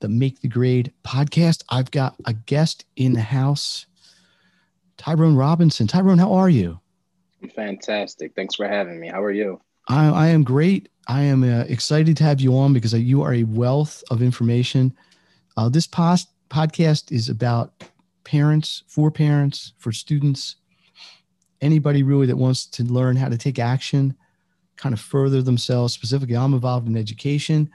the Make the Grade podcast. I've got a guest in the house, Tyrone Robinson. Tyrone, how are you? I'm fantastic. Thanks for having me. How are you? I, I am great. I am uh, excited to have you on because you are a wealth of information. Uh, this past podcast is about parents, for parents, for students, anybody really that wants to learn how to take action, kind of further themselves. Specifically, I'm involved in education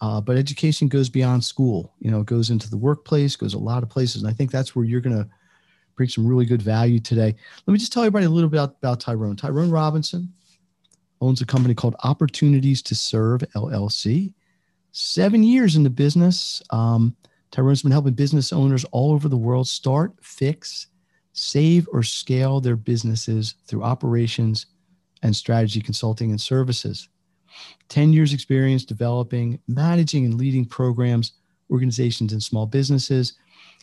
uh, but education goes beyond school. You know, it goes into the workplace, goes a lot of places. And I think that's where you're going to bring some really good value today. Let me just tell everybody a little bit about, about Tyrone. Tyrone Robinson owns a company called Opportunities to Serve LLC. Seven years in the business. Um, Tyrone's been helping business owners all over the world start, fix, save, or scale their businesses through operations and strategy consulting and services. 10 years experience developing, managing, and leading programs, organizations, and small businesses.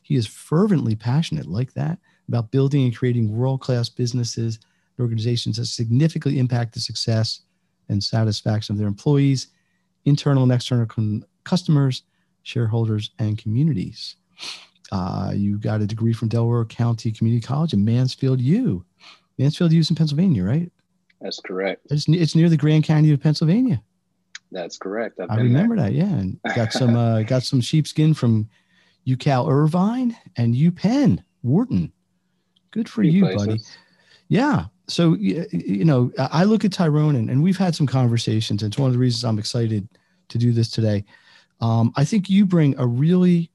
He is fervently passionate, like that, about building and creating world class businesses and organizations that significantly impact the success and satisfaction of their employees, internal and external con- customers, shareholders, and communities. Uh, you got a degree from Delaware County Community College in Mansfield U. Mansfield U is in Pennsylvania, right? That's correct. It's, it's near the Grand Canyon of Pennsylvania. That's correct. i remember there. that. Yeah, and got some uh, got some sheepskin from UCal Irvine and UPenn Wharton. Good for you, places. buddy. Yeah. So you know, I look at Tyrone, and, and we've had some conversations. And it's one of the reasons I'm excited to do this today. Um, I think you bring a really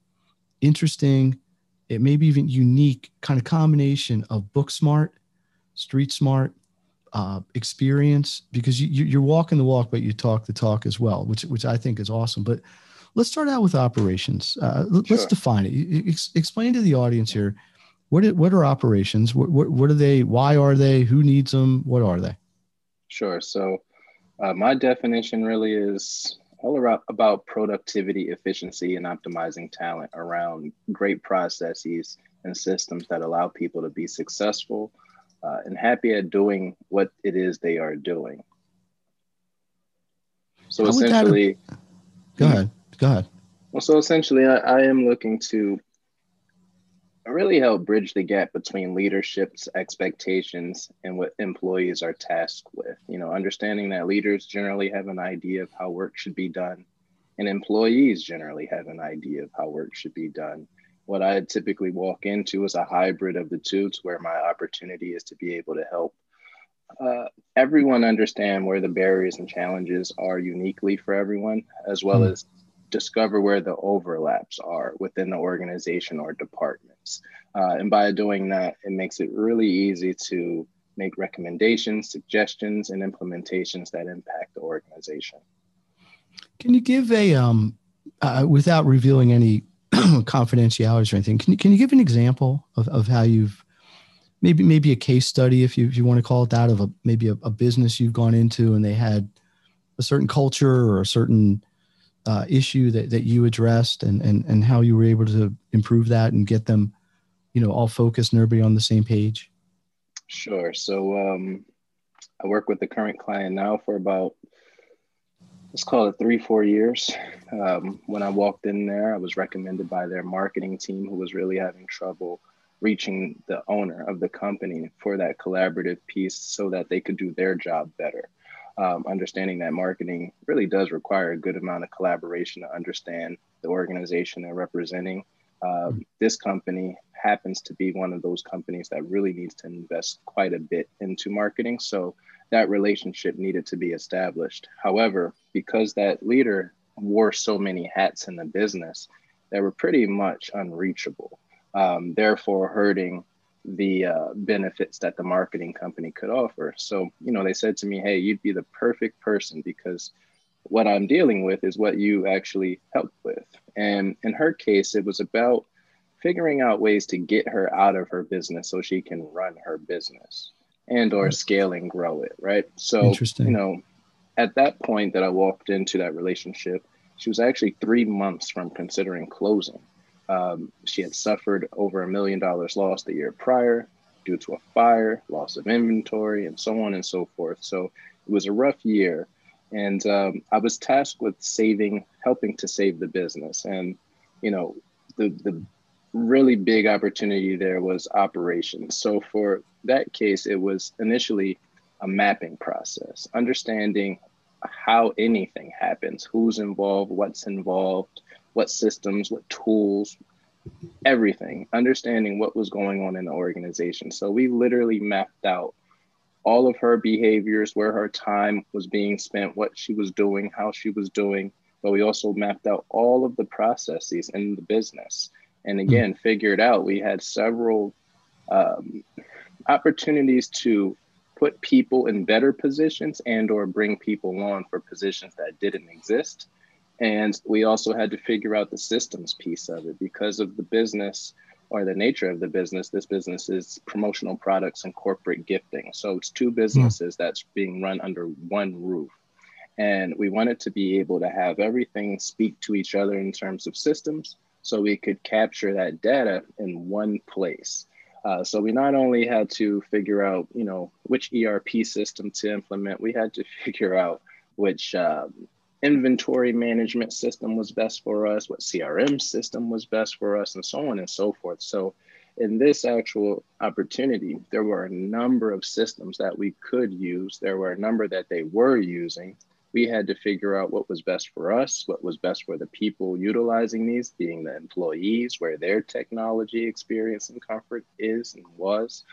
interesting, it may be even unique kind of combination of book smart, street smart, uh, experience because you, you're walking the walk, but you talk the talk as well, which which I think is awesome. But let's start out with operations. Uh, let's define it. Ex- explain to the audience here what are, what are operations? What, what what are they? Why are they? Who needs them? What are they? Sure. So uh, my definition really is all around about productivity, efficiency, and optimizing talent around great processes and systems that allow people to be successful uh, and happy at doing what it is they are doing. So How essentially, go ahead. Go ahead. Well, so essentially, I, I am looking to really help bridge the gap between leadership's expectations and what employees are tasked with. You know, understanding that leaders generally have an idea of how work should be done, and employees generally have an idea of how work should be done what I typically walk into is a hybrid of the two, to where my opportunity is to be able to help uh, everyone understand where the barriers and challenges are uniquely for everyone, as well mm. as discover where the overlaps are within the organization or departments. Uh, and by doing that, it makes it really easy to make recommendations, suggestions, and implementations that impact the organization. Can you give a, um, uh, without revealing any confidentiality or anything. Can you, can you give an example of, of how you've maybe maybe a case study if you if you want to call it that of a maybe a, a business you've gone into and they had a certain culture or a certain uh, issue that, that you addressed and, and and how you were able to improve that and get them you know all focused and everybody on the same page sure so um, i work with the current client now for about let's call it three, four years. Um, when I walked in there, I was recommended by their marketing team who was really having trouble reaching the owner of the company for that collaborative piece so that they could do their job better. Um, understanding that marketing really does require a good amount of collaboration to understand the organization they're representing. Um, this company happens to be one of those companies that really needs to invest quite a bit into marketing. So that relationship needed to be established. However, because that leader wore so many hats in the business, they were pretty much unreachable, um, therefore hurting the uh, benefits that the marketing company could offer. So, you know, they said to me, hey, you'd be the perfect person because what I'm dealing with is what you actually help with. And in her case, it was about figuring out ways to get her out of her business so she can run her business and or scale and grow it, right? So, you know, at that point that I walked into that relationship, she was actually three months from considering closing. Um, she had suffered over a million dollars lost the year prior due to a fire, loss of inventory, and so on and so forth. So it was a rough year. And um, I was tasked with saving, helping to save the business. And, you know, the, the really big opportunity there was operations. So for that case, it was initially a mapping process, understanding how anything happens, who's involved, what's involved, what systems, what tools, everything, understanding what was going on in the organization. So we literally mapped out all of her behaviors, where her time was being spent, what she was doing, how she was doing. But we also mapped out all of the processes in the business. And hmm. again, figured out we had several um, opportunities to put people in better positions and or bring people on for positions that didn't exist and we also had to figure out the systems piece of it because of the business or the nature of the business. This business is promotional products and corporate gifting. So it's two hmm. businesses that's being run under one roof. And we wanted to be able to have everything speak to each other in terms of systems so we could capture that data in one place. Uh, so we not only had to figure out, you know, which ERP system to implement, we had to figure out which um, inventory management system was best for us, what CRM system was best for us, and so on and so forth. So, in this actual opportunity, there were a number of systems that we could use. There were a number that they were using. We had to figure out what was best for us, what was best for the people utilizing these, being the employees, where their technology experience and comfort is and was.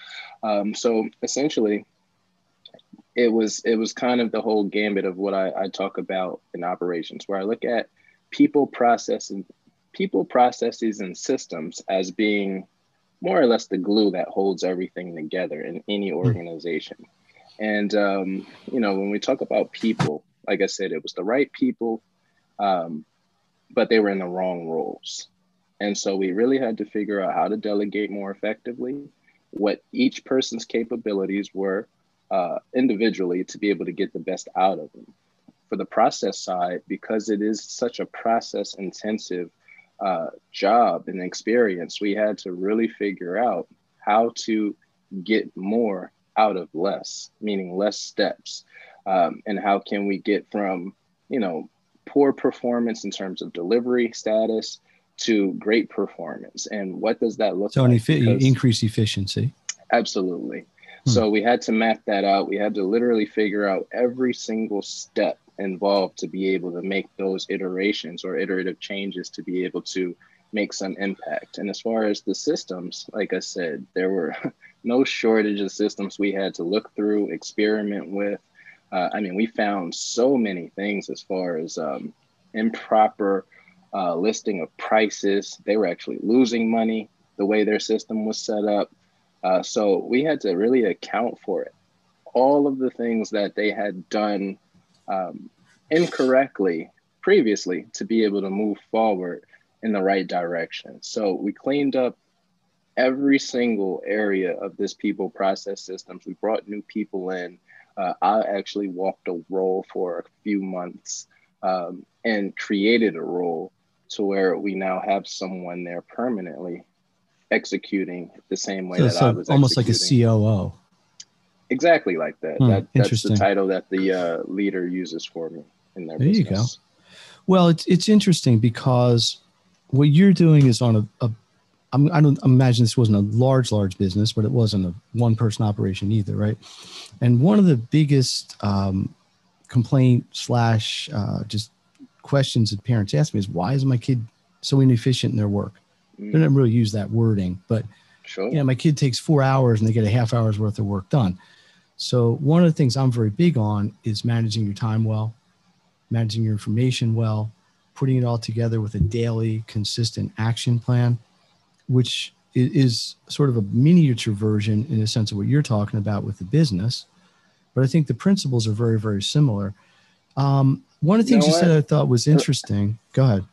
Um, so, essentially, it was it was kind of the whole gambit of what I, I talk about in operations, where I look at people process and people processes and systems as being more or less the glue that holds everything together in any hmm. organization. And um, you know, when we talk about people, like I said, it was the right people, um, but they were in the wrong roles. And so we really had to figure out how to delegate more effectively, what each person's capabilities were, uh, individually to be able to get the best out of them. For the process side, because it is such a process intensive uh, job and experience, we had to really figure out how to get more out of less, meaning less steps. Um, and how can we get from, you know, poor performance in terms of delivery status to great performance? And what does that look so like? So, increase efficiency. Absolutely. Hmm. So we had to map that out. We had to literally figure out every single step involved to be able to make those iterations or iterative changes to be able to make some impact. And as far as the systems, like I said, there were no shortage of systems we had to look through, experiment with. Uh, I mean, we found so many things as far as um, improper uh, listing of prices. They were actually losing money the way their system was set up. Uh, so we had to really account for it. All of the things that they had done um, incorrectly previously to be able to move forward in the right direction. So we cleaned up every single area of this people process systems. We brought new people in. Uh, I actually walked a role for a few months um, and created a role to where we now have someone there permanently executing the same way so, that so I was almost like a COO. Exactly like that. Hmm, that that's the title that the uh, leader uses for me in their there business. you go. Well, it's it's interesting because what you're doing is on a, a I'm, I don't imagine this wasn't a large, large business, but it wasn't a one person operation either, right? And one of the biggest um, complaint slash uh, just questions that parents ask me is why is my kid so inefficient in their work? Mm. They don't really use that wording, but sure. you know, my kid takes four hours and they get a half hour's worth of work done. So one of the things I'm very big on is managing your time well, managing your information well, putting it all together with a daily consistent action plan, which is sort of a miniature version in the sense of what you're talking about with the business. But I think the principles are very, very similar. Um, one of the things you, know you said I thought was interesting. Go ahead.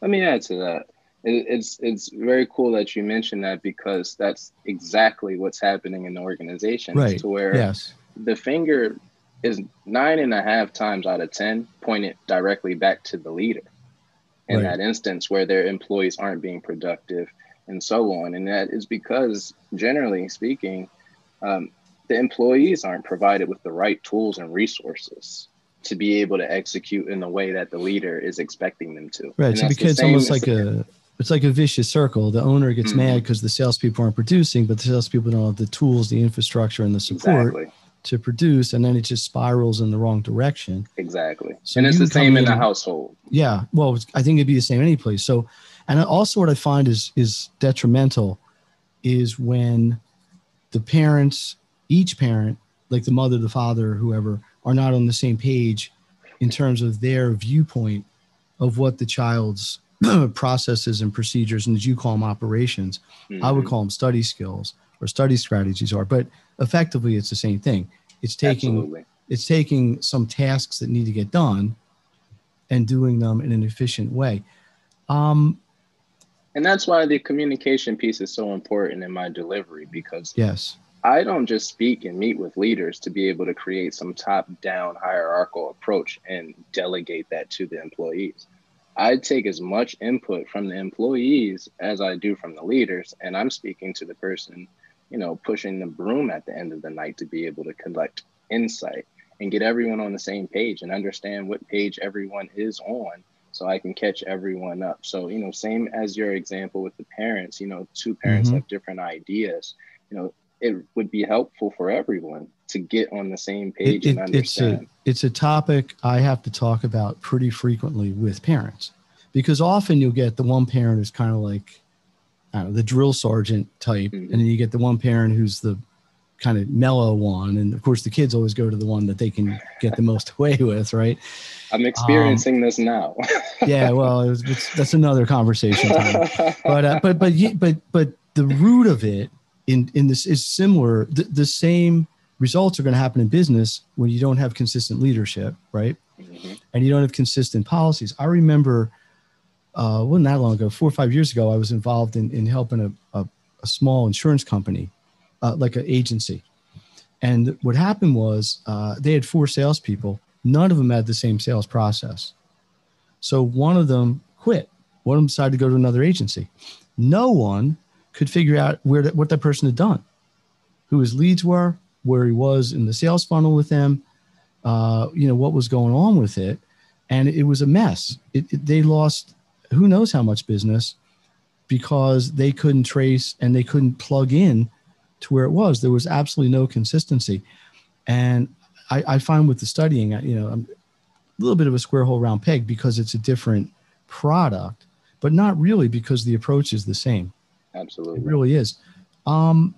Let me add to that. it's it's very cool that you mentioned that because that's exactly what's happening in the organization. Right. To where yes. the finger is nine and a half times out of ten pointed directly back to the leader in right. that instance where their employees aren't being productive and so on. And that is because, generally speaking, um, the employees aren't provided with the right tools and resources to be able to execute in the way that the leader is expecting them to. Right. So because it's almost like a it's like a vicious circle. The owner gets mm-hmm. mad because the salespeople aren't producing, but the salespeople don't have the tools, the infrastructure, and the support exactly. to produce, and then it just spirals in the wrong direction. Exactly. So and it's the same in, in the household. Yeah. Well, I think it'd be the same any place. So, and also what I find is is detrimental is when the parents, each parent, like the mother, the father, whoever, are not on the same page in terms of their viewpoint of what the child's processes and procedures, and as you call them, operations, mm-hmm. I would mm-hmm. call them study skills or study strategies are. But effectively, it's the same thing. It's taking Absolutely. it's taking some tasks that need to get done and doing them in an efficient way. Um, and that's why the communication piece is so important in my delivery because yes I don't just speak and meet with leaders to be able to create some top down hierarchical approach and delegate that to the employees. I take as much input from the employees as I do from the leaders, and I'm speaking to the person, you know, pushing the broom at the end of the night to be able to collect insight and get everyone on the same page and understand what page everyone is on so I can catch everyone up. So, you know, same as your example with the parents, you know, two parents mm-hmm. have different ideas. You know, it would be helpful for everyone to get on the same page it, and understand. It's a, it's a topic I have to talk about pretty frequently with parents because often you'll get the one parent who's kind of like, know, the drill sergeant type, mm-hmm. and then you get the one parent who's the kind of mellow one, and of course the kids always go to the one that they can get the most away with, right? I'm experiencing um, this now. yeah, well, it was, that's another conversation. but uh, but but but but the root of it in in this is similar. The, the same results are going to happen in business when you don't have consistent leadership, right? Mm-hmm. And you don't have consistent policies. I remember, uh, wasn't that long ago, four or five years ago, I was involved in in helping a a, a small insurance company, uh, like an agency. And what happened was uh, they had four salespeople. None of them had the same sales process. So one of them quit. One of them decided to go to another agency. No one could figure out where that, what that person had done, who his leads were, where he was in the sales funnel with them, uh, you know, what was going on with it. And it was a mess. It, it, they lost who knows how much business because they couldn't trace and they couldn't plug in to where it was. There was absolutely no consistency. And I, I find with the studying, you know, I'm a little bit of a square hole round peg because it's a different product, but not really because the approach is the same. Absolutely. It really is. Um,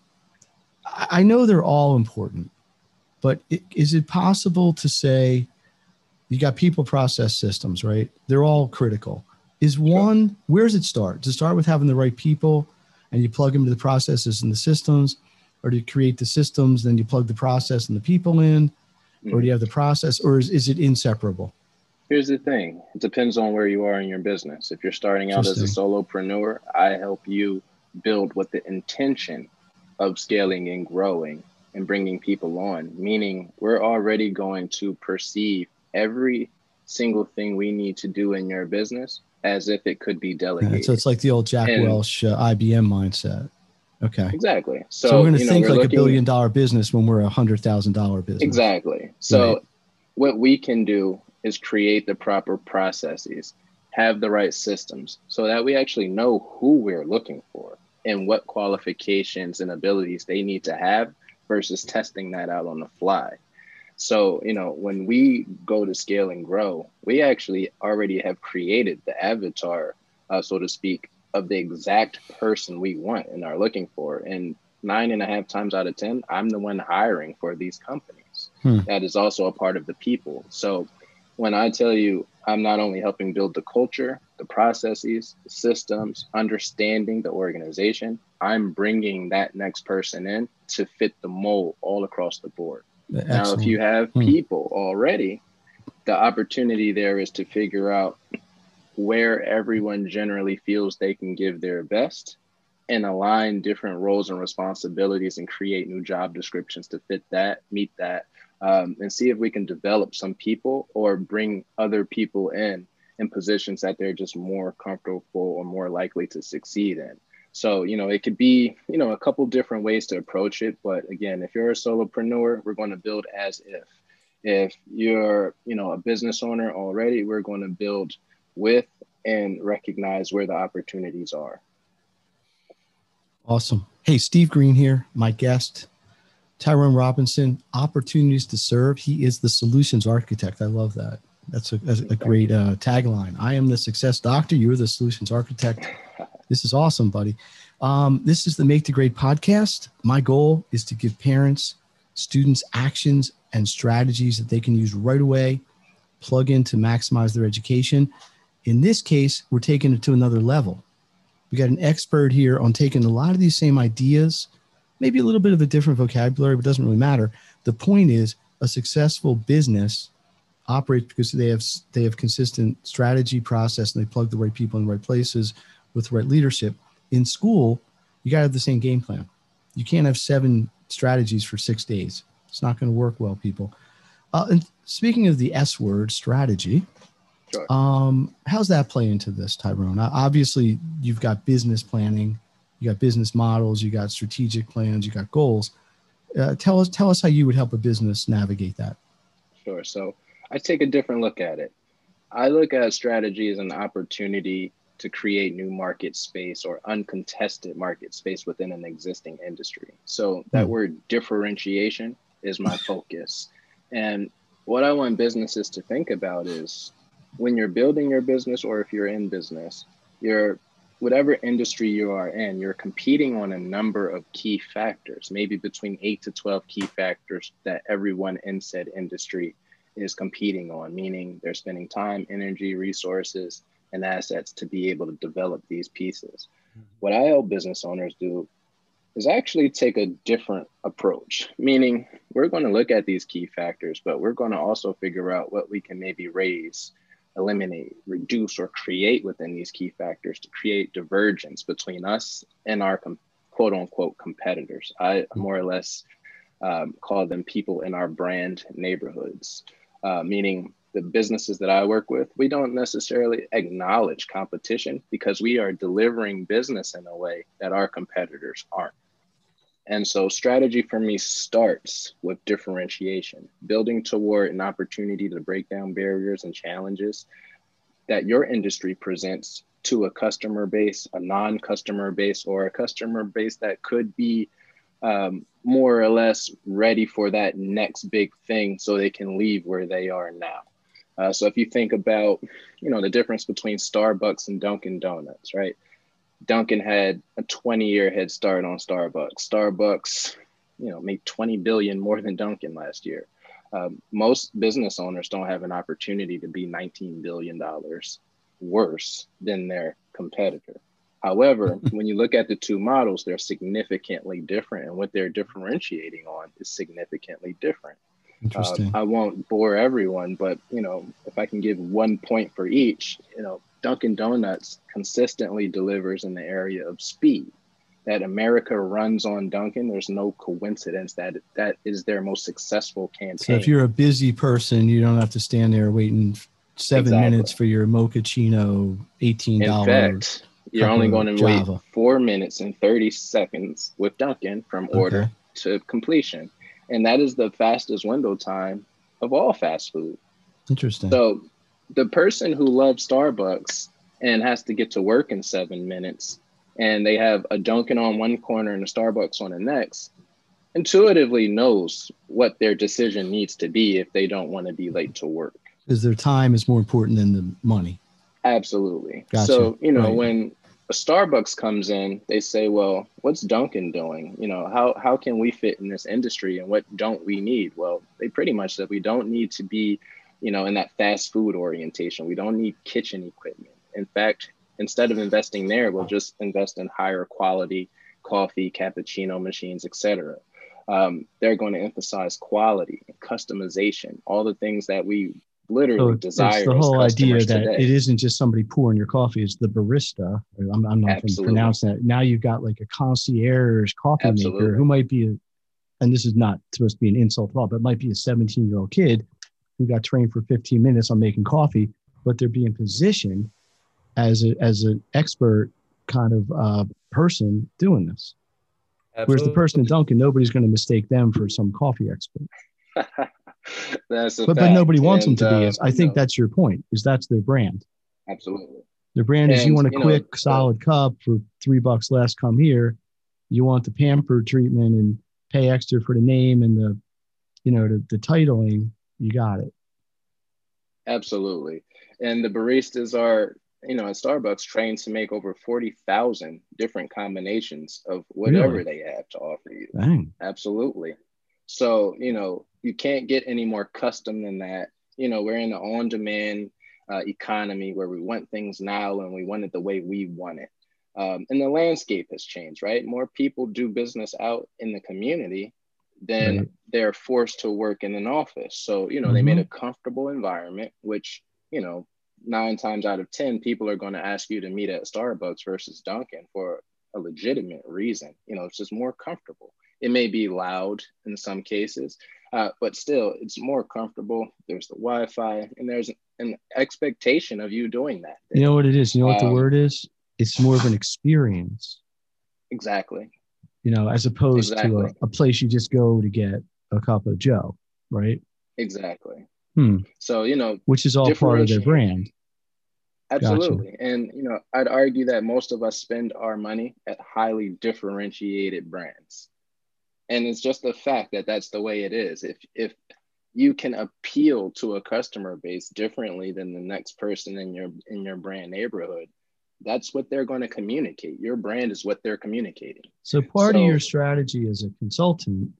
I know they're all important, but is it possible to say you got people, process, systems, right? They're all critical. Is one, where does it start? Does it start with having the right people and you plug them into the processes and the systems? Or do you create the systems, then you plug the process and the people in? Mm-hmm. Or do you have the process, or is, is it inseparable? Here's the thing it depends on where you are in your business. If you're starting out as a solopreneur, I help you build with the intention of scaling and growing and bringing people on, meaning we're already going to perceive every single thing we need to do in your business as if it could be delegated. Yeah, so it's like the old Jack and, Welch uh, IBM mindset. Okay. Exactly. So, so we're going to think know, like looking, a billion dollar business when we're a hundred thousand dollar business. Exactly. So right. what we can do is create the proper processes, have the right systems so that we actually know who we're looking for and what qualifications and abilities they need to have versus testing that out on the fly. So, you know, when we go to scale and grow, we actually already have created the avatar, uh, so to speak, of the exact person we want and are looking for. And nine and a half times out of 10, I'm the one hiring for these companies. Hmm. That is also a part of the people. So when I tell you I'm not only helping build the culture, the processes, the systems, understanding the organization, I'm bringing that next person in to fit the mold all across the board. Excellent. Now, if you have hmm. people already, the opportunity there is to figure out where everyone generally feels they can give their best and align different roles and responsibilities and create new job descriptions to fit that, meet that, um, and see if we can develop some people or bring other people in in positions that they're just more comfortable or more likely to succeed in. So, you know, it could be, you know, a couple different ways to approach it. But again, if you're a solopreneur, we're going to build as if. If you're, you know, a business owner already, we're going to build with and recognize where the opportunities are. Awesome. Hey, Steve Green here, my guest. Tyrone Robinson, opportunities to serve. He is the solutions architect. I love that. That's a, that's a great uh, tagline. I am the success doctor. You're the solutions architect. This is awesome, buddy. Um, this is the Make to Grade podcast. My goal is to give parents, students actions and strategies that they can use right away, plug in to maximize their education. In this case, we're taking it to another level. We got an expert here on taking a lot of these same ideas, maybe a little bit of a different vocabulary, but doesn't really matter. The point is, a successful business operates because they have they have consistent strategy process and they plug the right people in the right places with the right leadership. In school, you got to have the same game plan. You can't have seven strategies for six days. It's not going to work well, people. Uh, and speaking of the S word, strategy. Um, how's that play into this, Tyrone? Obviously, you've got business planning, you got business models, you got strategic plans, you got goals. Uh, tell us, tell us how you would help a business navigate that. Sure. So I take a different look at it. I look at strategy as an opportunity to create new market space or uncontested market space within an existing industry. So that mm. word differentiation is my focus. And what I want businesses to think about is when you're building your business or if you're in business, you're whatever industry you are in, you're competing on a number of key factors, maybe between eight to 12 key factors that everyone in said industry is competing on, meaning they're spending time, energy, resources, and assets to be able to develop these pieces. Mm-hmm. What I help business owners do is actually take a different approach, meaning we're going to look at these key factors, but we're going to also figure out what we can maybe raise, eliminate, reduce, or create within these key factors to create divergence between us and our com- quote unquote competitors. I mm-hmm. more or less um, call them people in our brand neighborhoods, uh, meaning the businesses that I work with, we don't necessarily acknowledge competition because we are delivering business in a way that our competitors aren't. And so, strategy for me starts with differentiation, building toward an opportunity to break down barriers and challenges that your industry presents to a customer base, a non customer base, or a customer base that could be um, more or less ready for that next big thing so they can leave where they are now. Uh, so if you think about, you know, the difference between Starbucks and Dunkin' Donuts, right? Dunkin' had a 20 year head start on Starbucks. Starbucks, you know, made 20 billion more than Dunkin' last year. Um, most business owners don't have an opportunity to be 19 billion dollars worse than their competitor. However, when you look at the two models, they're significantly different, and what they're differentiating on is significantly different. Interesting. Uh, I won't bore everyone, but you know, if I can give one point for each, you know, Dunkin' Donuts consistently delivers in the area of speed. That America runs on Dunkin', there's no coincidence that that is their most successful campaign. So if you're a busy person, you don't have to stand there waiting seven exactly. minutes for your mochaccino, eighteen dollars. You're only going to Java. wait four minutes and thirty seconds with Dunkin' from order okay. to completion and that is the fastest window time of all fast food. Interesting. So the person who loves Starbucks and has to get to work in seven minutes, and they have a Dunkin' on one corner and a Starbucks on the next, intuitively knows what their decision needs to be if they don't want to be late to work. Because their time is more important than the money. Absolutely. Gotcha. So, you know, right. when a Starbucks comes in, they say, "Well, what's Dunkin' doing? You know, how how can we fit in this industry, and what don't we need?" Well, they pretty much said we don't need to be, you know, in that fast food orientation. We don't need kitchen equipment. In fact, instead of investing there, we'll just invest in higher quality coffee, cappuccino machines, etc. Um, they're going to emphasize quality, customization, all the things that we literally so desire. It's the whole idea that today. it isn't just somebody pouring your coffee; it's the barista. I'm, I'm not going to pronounce that. Now you've got like a concierge coffee Absolutely. maker who might be, a, and this is not supposed to be an insult at all, but might be a 17 year old kid who got trained for 15 minutes on making coffee, but they're being positioned as a as an expert kind of uh, person doing this. Absolutely. Whereas the person in Dunkin', nobody's going to mistake them for some coffee expert. that's but, but nobody wants and, them to be. As, I think know, that's your point. Is that's their brand. Absolutely. Their brand and, is you want a quick, know, solid cup for three bucks less. Come here. You want the pampered treatment and pay extra for the name and the, you know, the, the titling. You got it. Absolutely. And the baristas are you know, at Starbucks trained to make over 40,000 different combinations of whatever really? they have to offer you. Dang. Absolutely. So, you know, you can't get any more custom than that. You know, we're in an on demand uh, economy where we want things now and we want it the way we want it. Um, and the landscape has changed, right? More people do business out in the community than right. they're forced to work in an office. So, you know, mm-hmm. they made mm-hmm. a comfortable environment, which, you know, nine times out of 10, people are going to ask you to meet at Starbucks versus Dunkin' for a legitimate reason. You know, it's just more comfortable. It may be loud in some cases, uh, but still, it's more comfortable. There's the Wi Fi, and there's an expectation of you doing that. You know what it is? You know what um, the word is? It's more of an experience. Exactly. You know, as opposed exactly. to a, a place you just go to get a cup of Joe, right? Exactly. Hmm. So, you know, which is all part of their brand. Absolutely. Gotcha. And, you know, I'd argue that most of us spend our money at highly differentiated brands. And it's just the fact that that's the way it is. If, if you can appeal to a customer base differently than the next person in your, in your brand neighborhood, that's what they're going to communicate. Your brand is what they're communicating. So part so, of your strategy as a consultant,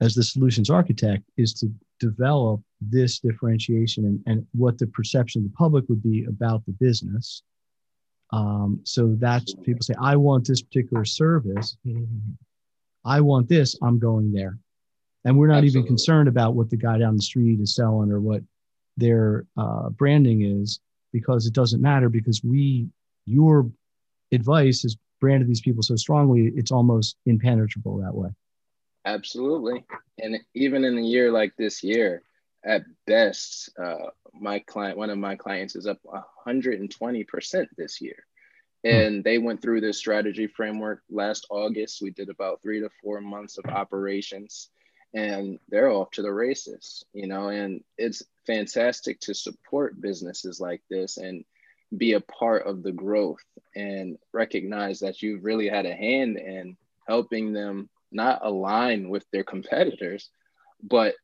as the solutions architect, is to develop this differentiation and, and what the perception of the public would be about the business. Um, so that's people say, I want this particular service. I want this, I'm going there. And we're not Absolutely. even concerned about what the guy down the street is selling or what their uh, branding is because it doesn't matter because we, your advice has branded these people so strongly, it's almost impenetrable that way. Absolutely. And even in a year like this year, at best, uh, my client, one of my clients is up 120% this year. Hmm. And they went through this strategy framework last August. We did about three to four months of operations and they're off to the races, you know, and it's fantastic to support businesses like this and be a part of the growth and recognize that you've really had a hand in helping them not align with their competitors, but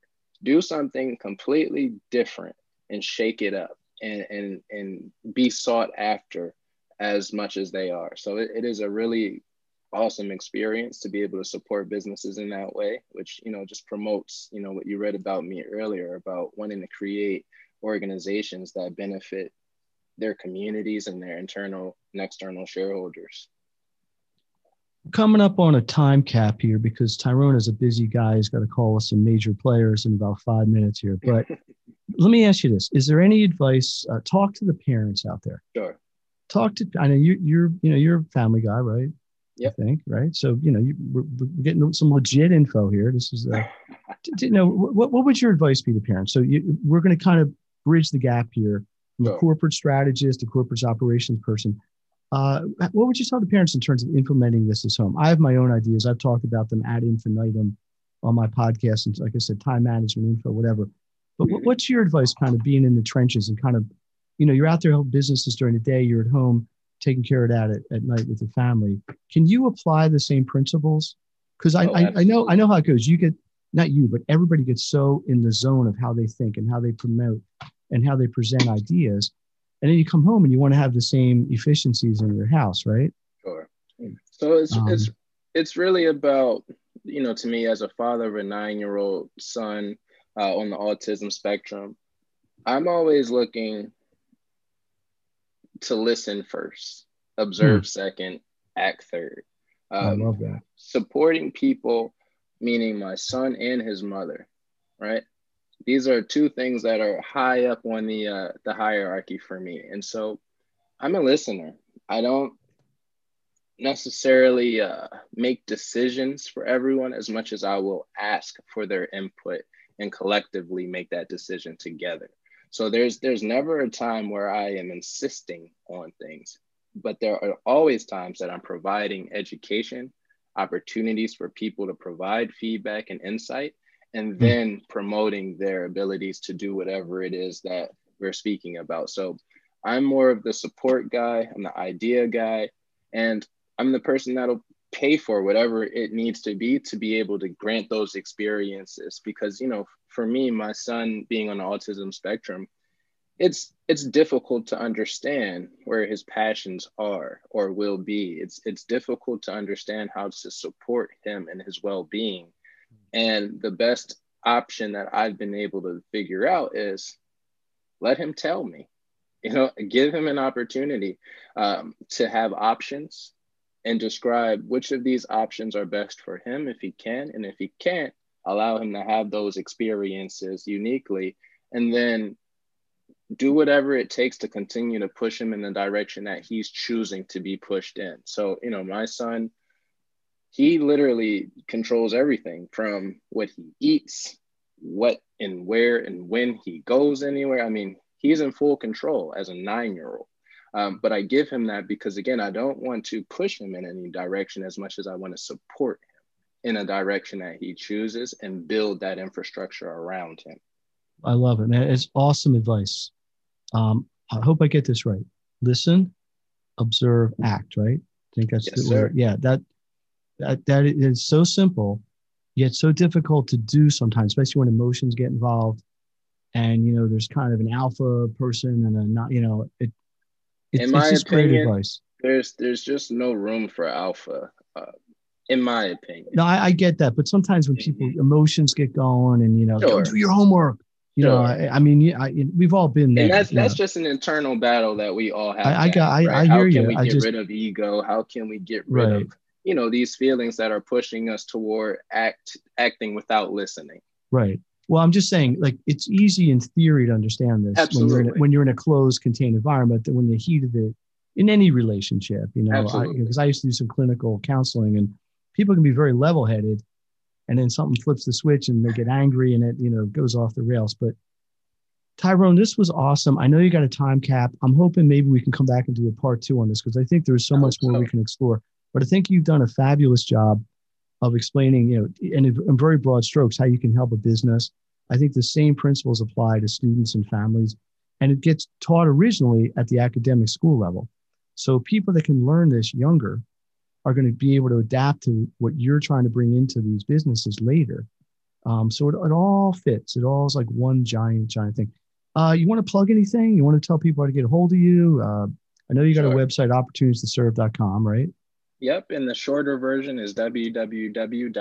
do something completely different and shake it up and and and be sought after as much as they are. So it, it is a really awesome experience to be able to support businesses in that way, which you know just promotes you know what you read about me earlier about wanting to create organizations that benefit their communities and their internal and external shareholders coming up on a time cap here because Tyrone is a busy guy. He's got to call us some major players in about five minutes here. But let me ask you this: Is there any advice? Uh, talk to the parents out there. Sure. Talk to. I know you. You're. You know. You're a family guy, right? Yep. I think right. So you know, you, we're, we're, getting some legit info here. This is. Uh, you know, what what would your advice be to parents? So you, we're going to kind of bridge the gap here from sure. a corporate strategist to corporate operations person uh, what would you tell the parents in terms of implementing this at home? I have my own ideas. I've talked about them ad infinitum on my podcast, and like I said, time management info, whatever. But what's your advice, kind of being in the trenches and kind of, you know, you're out there helping businesses during the day, you're at home taking care of that at, at night with the family. Can you apply the same principles? Because I, oh, I, I know I know how it goes. You get not you, but everybody gets so in the zone of how they think and how they promote and how they present ideas and then you come home and you want to have the same efficiencies in your house, right? Sure. So it's um, it's it's really about you know to me as a father of a nine year old son uh, on the autism spectrum, I'm always looking to listen first, observe hmm. second, act third. Um, I love that. Supporting people, meaning my son and his mother, right? These are two things that are high up on the uh, the hierarchy for me. And so I'm a listener. I don't necessarily uh, make decisions for everyone as much as I will ask for their input and collectively make that decision together. So there's there's never a time where I am insisting on things, but there are always times that I'm providing education, opportunities for people to provide feedback and insight, and hmm. then promoting their abilities to do whatever it is that we're speaking about. So I'm more of the support guy, I'm the idea guy, and I'm the person that'll pay for whatever it needs to be to be able to grant those experiences because you know for me my son being on the autism spectrum it's it's difficult to understand where his passions are or will be it's it's difficult to understand how to support him and his well-being and the best option that i've been able to figure out is let him tell me you know give him an opportunity um, to have options and describe which of these options are best for him if he can. And if he can't, allow him to have those experiences uniquely. And then do whatever it takes to continue to push him in the direction that he's choosing to be pushed in. So, you know, my son, he literally controls everything from what he eats, what and where and when he goes anywhere. I mean, he's in full control as a nine year old. Um, but I give him that because, again, I don't want to push him in any direction as much as I want to support him in a direction that he chooses and build that infrastructure around him. I love it, man. It's awesome advice. Um, I hope I get this right. Listen, observe, act. Right? I think that's yes, the sir. word. Yeah, that that that is so simple, yet so difficult to do sometimes, especially when emotions get involved. And you know, there's kind of an alpha person and a not. You know, it it's, in my opinion, there's there's just no room for alpha. Uh, in my opinion. No, I, I, get that, but sometimes when people mm-hmm. emotions get going, and you know, sure. do your homework. You sure. know, I, I mean, I, we've all been there. And that's that's just an internal battle that we all have. I, I got, right? I, I hear you. How can we I get just, rid of ego? How can we get rid right. of you know these feelings that are pushing us toward act acting without listening? Right. Well, I'm just saying, like, it's easy in theory to understand this Absolutely. when you're, in a, when you're in a closed, contained environment. That when the heat of it, in any relationship, you know, because I, I, used to do some clinical counseling, and people can be very level-headed, and then something flips the switch, and they get angry, and it, you know, goes off the rails. But Tyrone, this was awesome. I know you got a time cap. I'm hoping maybe we can come back and do a part two on this because I think there's so much more so. we can explore. But I think you've done a fabulous job of explaining, you know, in, in very broad strokes, how you can help a business. I think the same principles apply to students and families, and it gets taught originally at the academic school level. So people that can learn this younger are going to be able to adapt to what you're trying to bring into these businesses later. Um, so it, it all fits. It all is like one giant, giant thing. Uh, you want to plug anything? You want to tell people how to get a hold of you? Uh, I know you got sure. a website, opportunitiestoserve.com, right? Yep. And the shorter version is www.opp,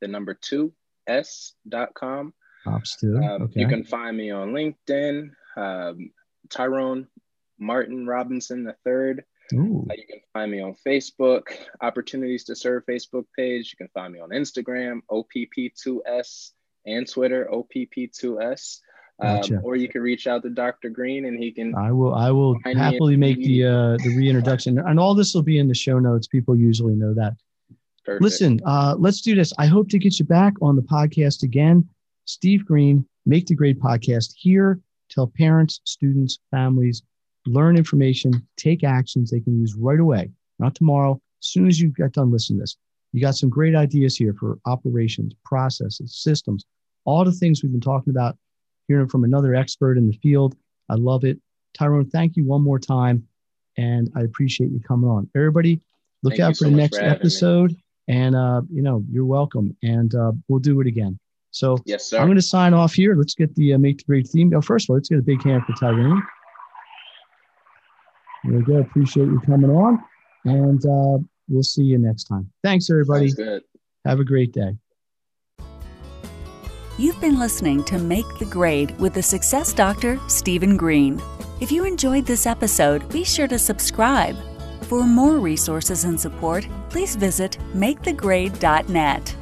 the number two, s.com. Ops too. Um, okay. You can find me on LinkedIn, um, Tyrone Martin Robinson the third. Uh, you can find me on Facebook, Opportunities to Serve Facebook page. You can find me on Instagram, OPP2S, and Twitter, OPP2S. Um, or you can reach out to Dr. Green and he can. I will. I will happily make the uh, the reintroduction, and all this will be in the show notes. People usually know that. Perfect. Listen, uh, let's do this. I hope to get you back on the podcast again. Steve Green, Make the Grade podcast here. Tell parents, students, families, learn information, take actions they can use right away, not tomorrow. As soon as you get done listening to this, you got some great ideas here for operations, processes, systems, all the things we've been talking about, hearing from another expert in the field. I love it. Tyrone, thank you one more time. And I appreciate you coming on. Everybody, look thank out for so the next for episode. Me. And uh, you know, you're welcome. And uh, we'll do it again. So yes, sir. I'm going to sign off here. Let's get the uh, make the grade theme. Oh, first of all, let's get a big hand for Tyrone. There we go. Appreciate you coming on, and uh, we'll see you next time. Thanks, everybody. Have a great day. You've been listening to Make the Grade with the Success Doctor, Stephen Green. If you enjoyed this episode, be sure to subscribe. For more resources and support, please visit makethegrade.net.